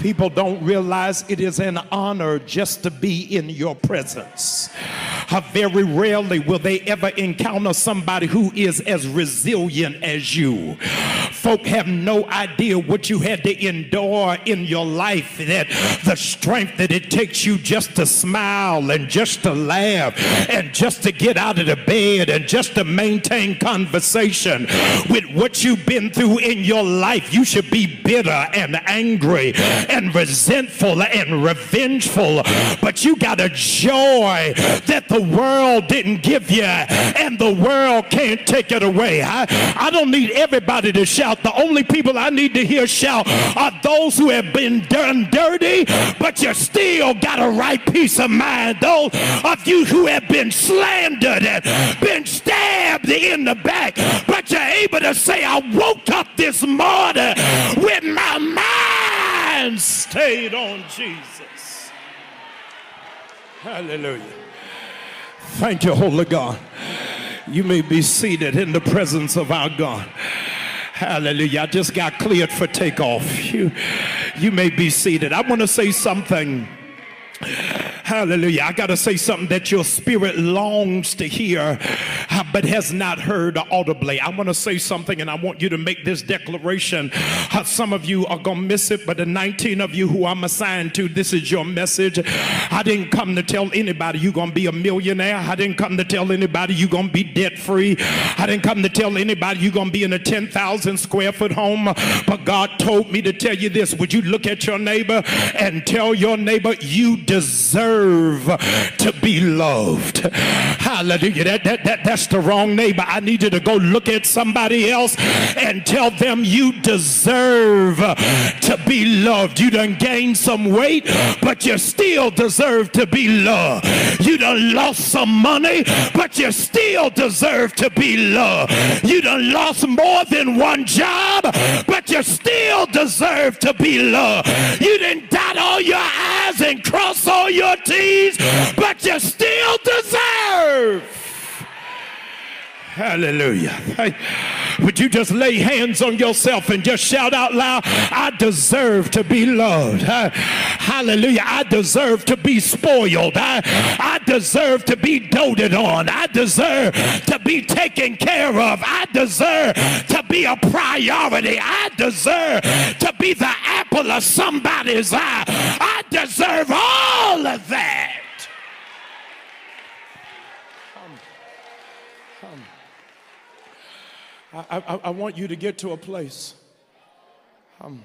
People don't realize it is an honor just to be in your presence. How very rarely will they ever encounter somebody who is as resilient as you. Folk have no idea what you had to endure in your life, that the strength that it takes you just to smile and just to laugh and just to get out of the bed and just to maintain conversation with what you've been through in your life. You should be bitter and angry and resentful and revengeful, but you got a joy that the world didn't give you and the world can't take it away. I, I don't need everybody to shout. The only people I need to hear shout are those who have been done dirty, but you still got a right peace of mind. Those of you who have been slandered and been stabbed in the back, but you're able to say, I woke up this morning with my mind stayed on Jesus. Hallelujah. Thank you, Holy God. You may be seated in the presence of our God. Hallelujah. I just got cleared for takeoff. You, you may be seated. I want to say something Hallelujah. I got to say something that your spirit longs to hear, uh, but has not heard audibly. I want to say something and I want you to make this declaration. Uh, some of you are going to miss it, but the 19 of you who I'm assigned to, this is your message. I didn't come to tell anybody you're going to be a millionaire. I didn't come to tell anybody you're going to be debt free. I didn't come to tell anybody you're going to be in a 10,000 square foot home. But God told me to tell you this. Would you look at your neighbor and tell your neighbor you deserve to be loved. Hallelujah. That, that, that, that's the wrong neighbor. I need you to go look at somebody else and tell them you deserve to be loved. You done gained some weight, but you still deserve to be loved. You done lost some money, but you still deserve to be loved. You done lost more than one job, but you still deserve to be loved. You didn't dot all your I's and cross all your T's, but you still deserve. Hallelujah. Would you just lay hands on yourself and just shout out loud, I deserve to be loved. Hallelujah. I deserve to be spoiled. I, I deserve to be doted on. I deserve to be taken care of. I deserve to be a priority. I deserve to be the apple of somebody's eye. I deserve all of that. I, I, I want you to get to a place. Um,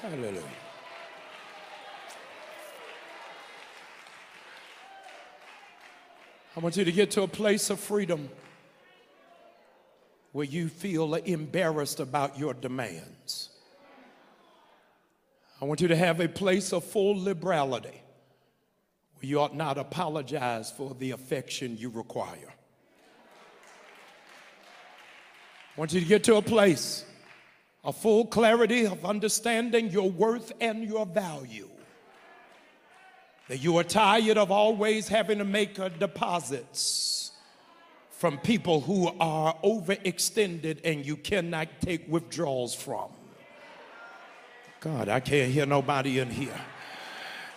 hallelujah. I want you to get to a place of freedom where you feel embarrassed about your demands. I want you to have a place of full liberality you ought not apologize for the affection you require. I want you to get to a place of full clarity of understanding your worth and your value. That you are tired of always having to make deposits from people who are overextended and you cannot take withdrawals from. God, I can't hear nobody in here.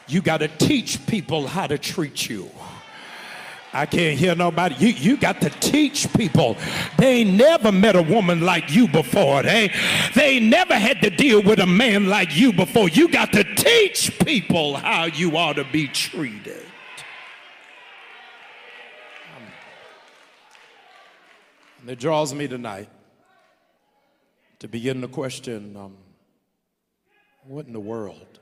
You got to teach people how to treat you. I can't hear nobody. You, you got to teach people. They never met a woman like you before. They, they never had to deal with a man like you before. You got to teach people how you ought to be treated. And it draws me tonight to begin the question um, what in the world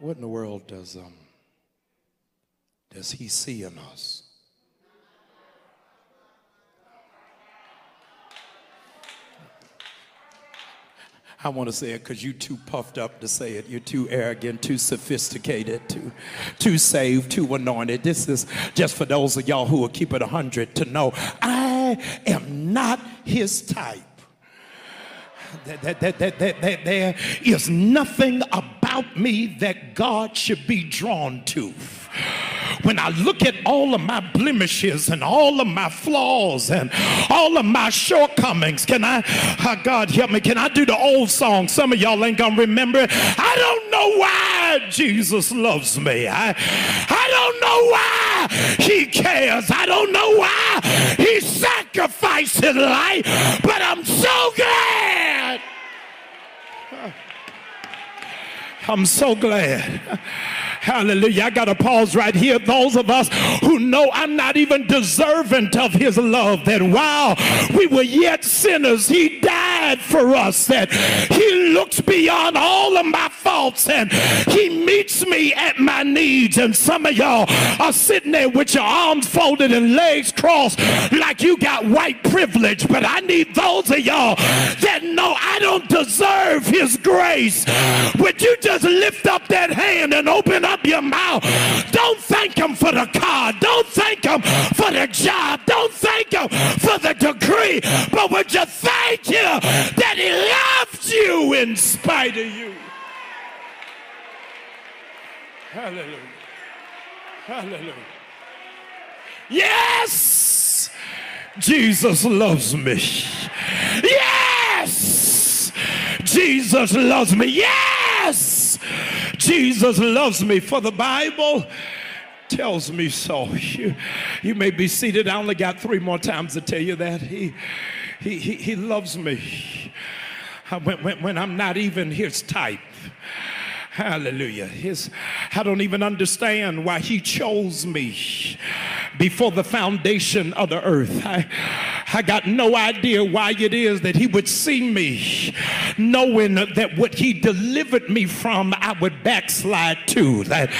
what in the world does um does he see in us? I want to say it because you're too puffed up to say it. You're too arrogant, too sophisticated, too, too saved, too anointed. This is just for those of y'all who will keep it 100 to know I am not his type. That, that, that, that, that, that there is nothing about me that God should be drawn to. when I look at all of my blemishes and all of my flaws and all of my shortcomings, can I, oh God help me, can I do the old song? Some of y'all ain't gonna remember. It. I don't know why Jesus loves me. I, I don't know why he cares. I don't know why he sacrificed his life, but I'm so glad. I'm so glad. Hallelujah. I got to pause right here. Those of us who know I'm not even deserving of his love, that while we were yet sinners, he died for us, that he looks beyond all of my and he meets me at my needs. And some of y'all are sitting there with your arms folded and legs crossed like you got white privilege. But I need those of y'all that know I don't deserve his grace. Would you just lift up that hand and open up your mouth? Don't thank him for the car. Don't thank him for the job. Don't thank him for the degree. But would you thank him that he loved you in spite of you? Hallelujah. Hallelujah. Yes, Jesus loves me. Yes, Jesus loves me. Yes, Jesus loves me. For the Bible tells me so. You, you may be seated. I only got three more times to tell you that. He, he, he, he loves me. When, when, when I'm not even his type. Hallelujah. His, I don't even understand why he chose me before the foundation of the earth. I, I got no idea why it is that he would see me knowing that what he delivered me from, I would backslide to. That,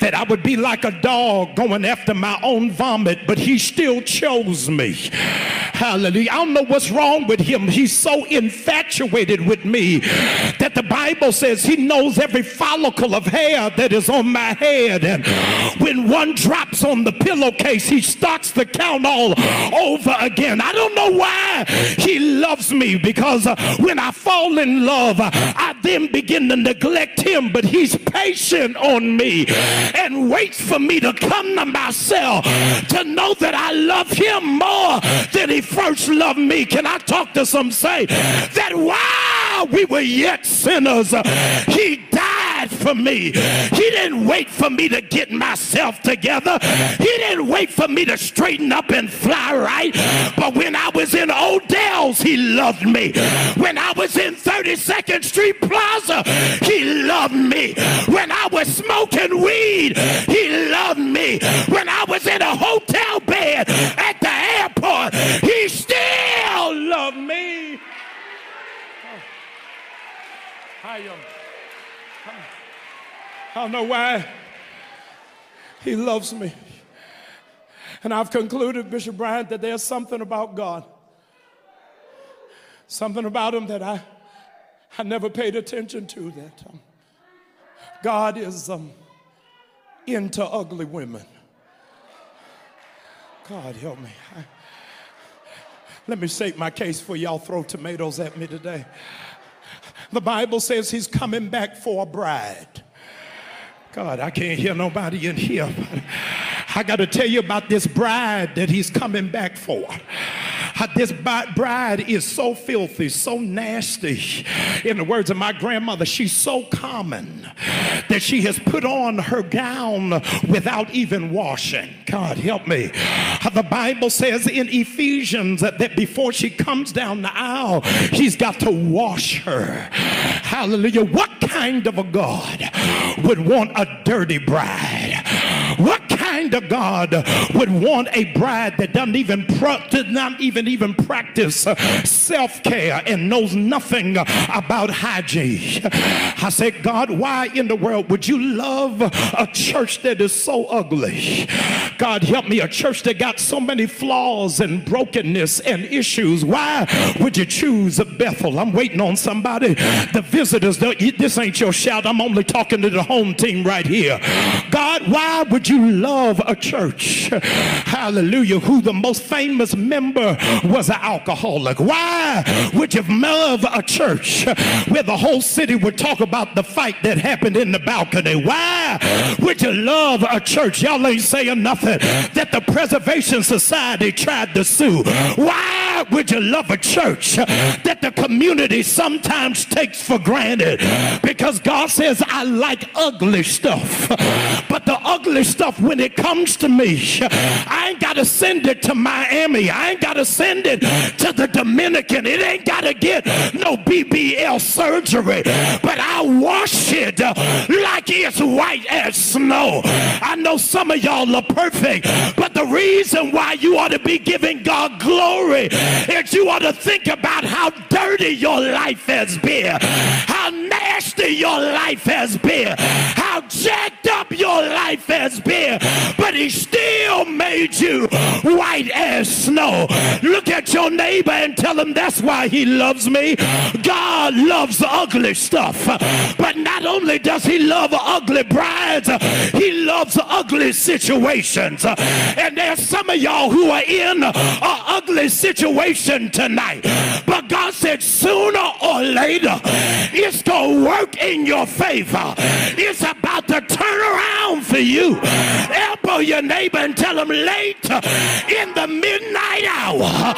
that I would be like a dog going after my own vomit, but he still chose me. Hallelujah. I don't know what's wrong with him. He's so infatuated with me that the Bible says he knows every follicle of hair that is on my head. And when one drops on the pillowcase, he starts to count all over again. I don't know why he loves me because uh, when I fall in love, I then begin to neglect him, but he's patient on me and waits for me to come to myself to know that I love him more than he first loved me. Can I talk to some say that while we were yet sinners, he died for me. He didn't wait for me to get myself together. He didn't wait for me to straighten up and fly right. But when I was in Odell's, he loved me. When I was in 32nd Street Plaza, he loved me. When I was smoking weed, he loved me. When I was in a hotel bed at the airport, he still loved me. I am. I don't know why. He loves me. And I've concluded, Bishop Bryant, that there's something about God, something about Him that I, I never paid attention to. That um, God is um, into ugly women. God help me. I, let me state my case for y'all throw tomatoes at me today. The Bible says He's coming back for a bride. God, I can't hear nobody in here. I got to tell you about this bride that he's coming back for. Uh, this bride is so filthy, so nasty. In the words of my grandmother, she's so common that she has put on her gown without even washing. God, help me. Uh, the Bible says in Ephesians that before she comes down the aisle, he's got to wash her. Hallelujah. What kind of a God would want a dirty bride? Of God would want a bride that doesn't even did not even even practice uh, self-care and knows nothing about hygiene? I said, God, why in the world would you love a church that is so ugly? God help me, a church that got so many flaws and brokenness and issues. Why would you choose a Bethel? I'm waiting on somebody. The visitors, this ain't your shout. I'm only talking to the home team right here. God, why would you love a church, hallelujah, who the most famous member was an alcoholic? Why would you love a church where the whole city would talk about the fight that happened in the balcony? Why would you love a church? Y'all ain't saying nothing that the Preservation Society tried to sue. Why would you love a church that the community sometimes takes for granted? Because God says, I like ugly stuff. Ugly stuff, when it comes to me, I ain't got to send it to Miami. I ain't got to send it to the Dominican. It ain't got to get no BBL surgery. But I wash it like it's white as snow. I know some of y'all are perfect, but the reason why you ought to be giving God glory is you ought to think about how dirty your life has been, how nasty your life has been, how jacked up your life has been, but he still made you white as snow. Look at your neighbor and tell him that's why he loves me. God loves ugly stuff, but not only does he love ugly brides, he loves ugly situations. And there's some of y'all who are in an ugly situation tonight, but God said sooner or later it's going to work in your favor. It's about to turn around for you. Elbow your neighbor and tell him late in the midnight hour,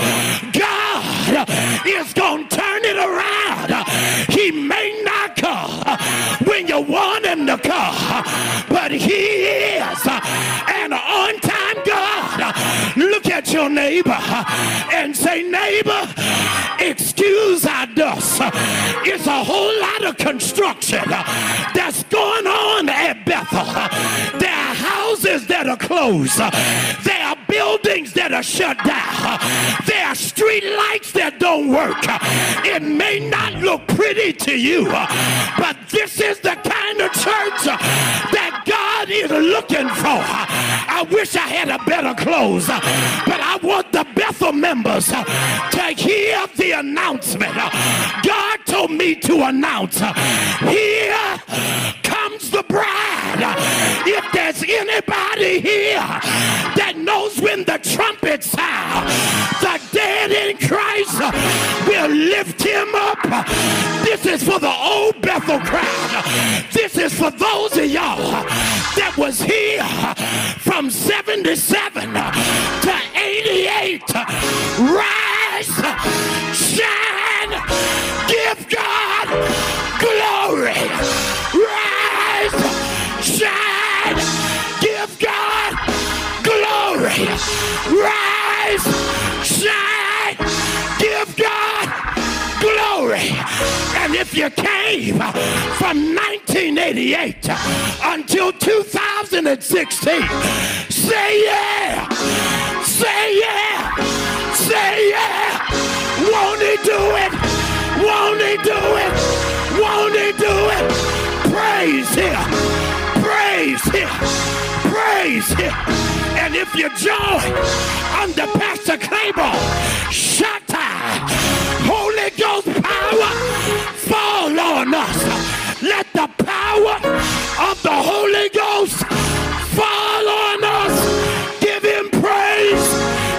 God is going to turn it around. He may not come when you want him to come, but he is an on-time God. Look at your neighbor and say, neighbor, excuse our dust. It's a whole lot of construction that's going on at Bethel. There houses that are closed. There are buildings that are shut down. There are street lights that don't work. It may not look pretty to you, but this is the kind of church that God is looking for. I wish I had a better close, but I want the Bethel members to hear the announcement. God told me to announce, here comes the bride. If there's anybody here that knows when the trumpet sound, the dead in Christ will lift him up. This is for the old Bethel crowd. 1988 until 2016, say yeah, say yeah, say yeah. Won't he do it? Won't he do it? Won't he do it? Praise him. Praise him. Praise him. And if you join under Pastor Claiborne, Shatta, Holy Ghost power fall on us. Let the power of the Holy Ghost fall on us. Give him praise.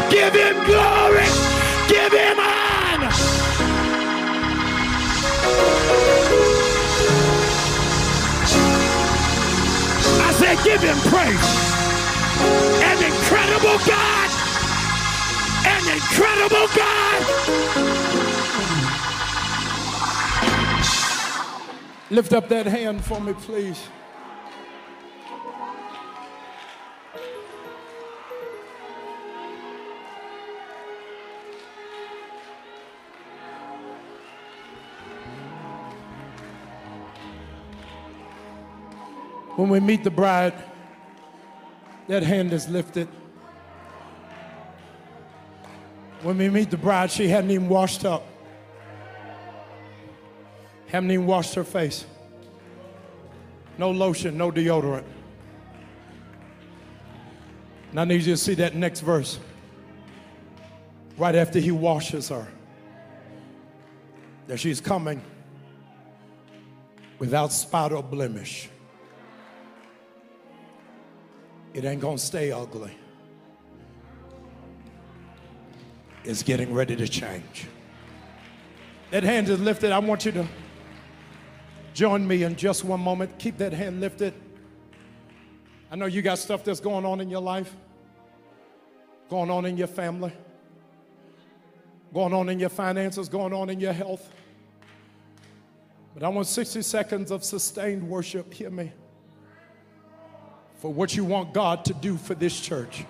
Give him glory. Give him honor. I said, give him praise. An incredible God. An incredible God. Lift up that hand for me, please. When we meet the bride, that hand is lifted. When we meet the bride, she hadn't even washed up, hadn't even washed her face. No lotion, no deodorant. And I need you to see that next verse. Right after he washes her, that she's coming without spot or blemish. It ain't gonna stay ugly. It's getting ready to change. That hand is lifted. I want you to join me in just one moment. Keep that hand lifted. I know you got stuff that's going on in your life, going on in your family, going on in your finances, going on in your health. But I want 60 seconds of sustained worship. Hear me. For what you want God to do for this church.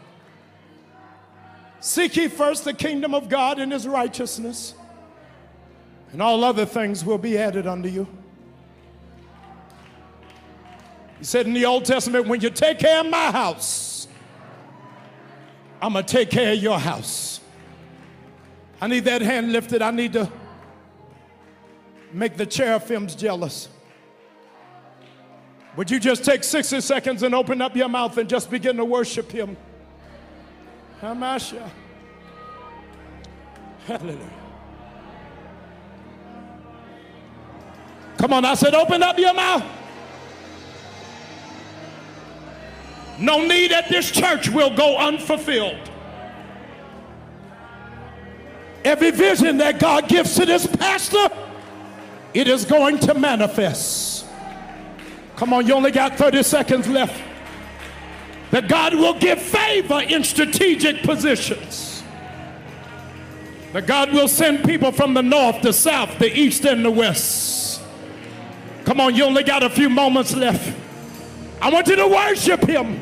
Seek ye first the kingdom of God and his righteousness, and all other things will be added unto you. He said in the Old Testament, when you take care of my house, I'm going to take care of your house. I need that hand lifted. I need to make the cherubim's jealous. Would you just take 60 seconds and open up your mouth and just begin to worship him? Hamasha. Hallelujah. Come on, I said, open up your mouth. No need at this church will go unfulfilled. Every vision that God gives to this pastor it is going to manifest. Come on, you only got 30 seconds left. That God will give favor in strategic positions. That God will send people from the north, the south, the east, and the west. Come on, you only got a few moments left. I want you to worship Him,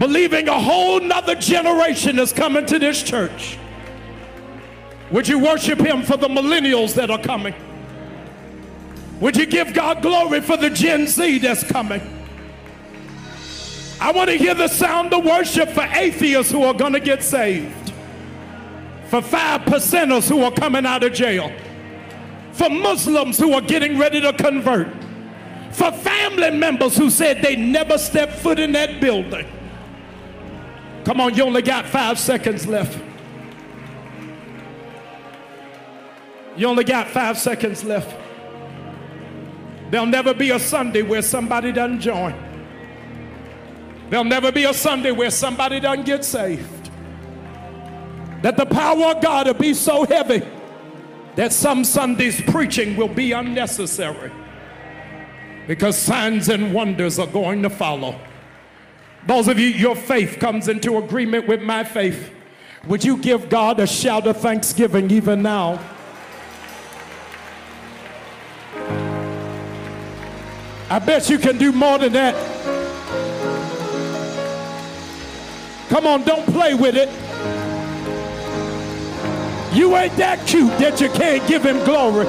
believing a whole nother generation is coming to this church. Would you worship Him for the millennials that are coming? Would you give God glory for the Gen Z that's coming? I want to hear the sound of worship for atheists who are going to get saved, for five percenters who are coming out of jail, for Muslims who are getting ready to convert, for family members who said they never stepped foot in that building. Come on, you only got five seconds left. You only got five seconds left. There'll never be a Sunday where somebody doesn't join. There'll never be a Sunday where somebody doesn't get saved. That the power of God will be so heavy that some Sundays preaching will be unnecessary because signs and wonders are going to follow. Those of you, your faith comes into agreement with my faith. Would you give God a shout of thanksgiving even now? I bet you can do more than that. Come on, don't play with it. You ain't that cute that you can't give him glory.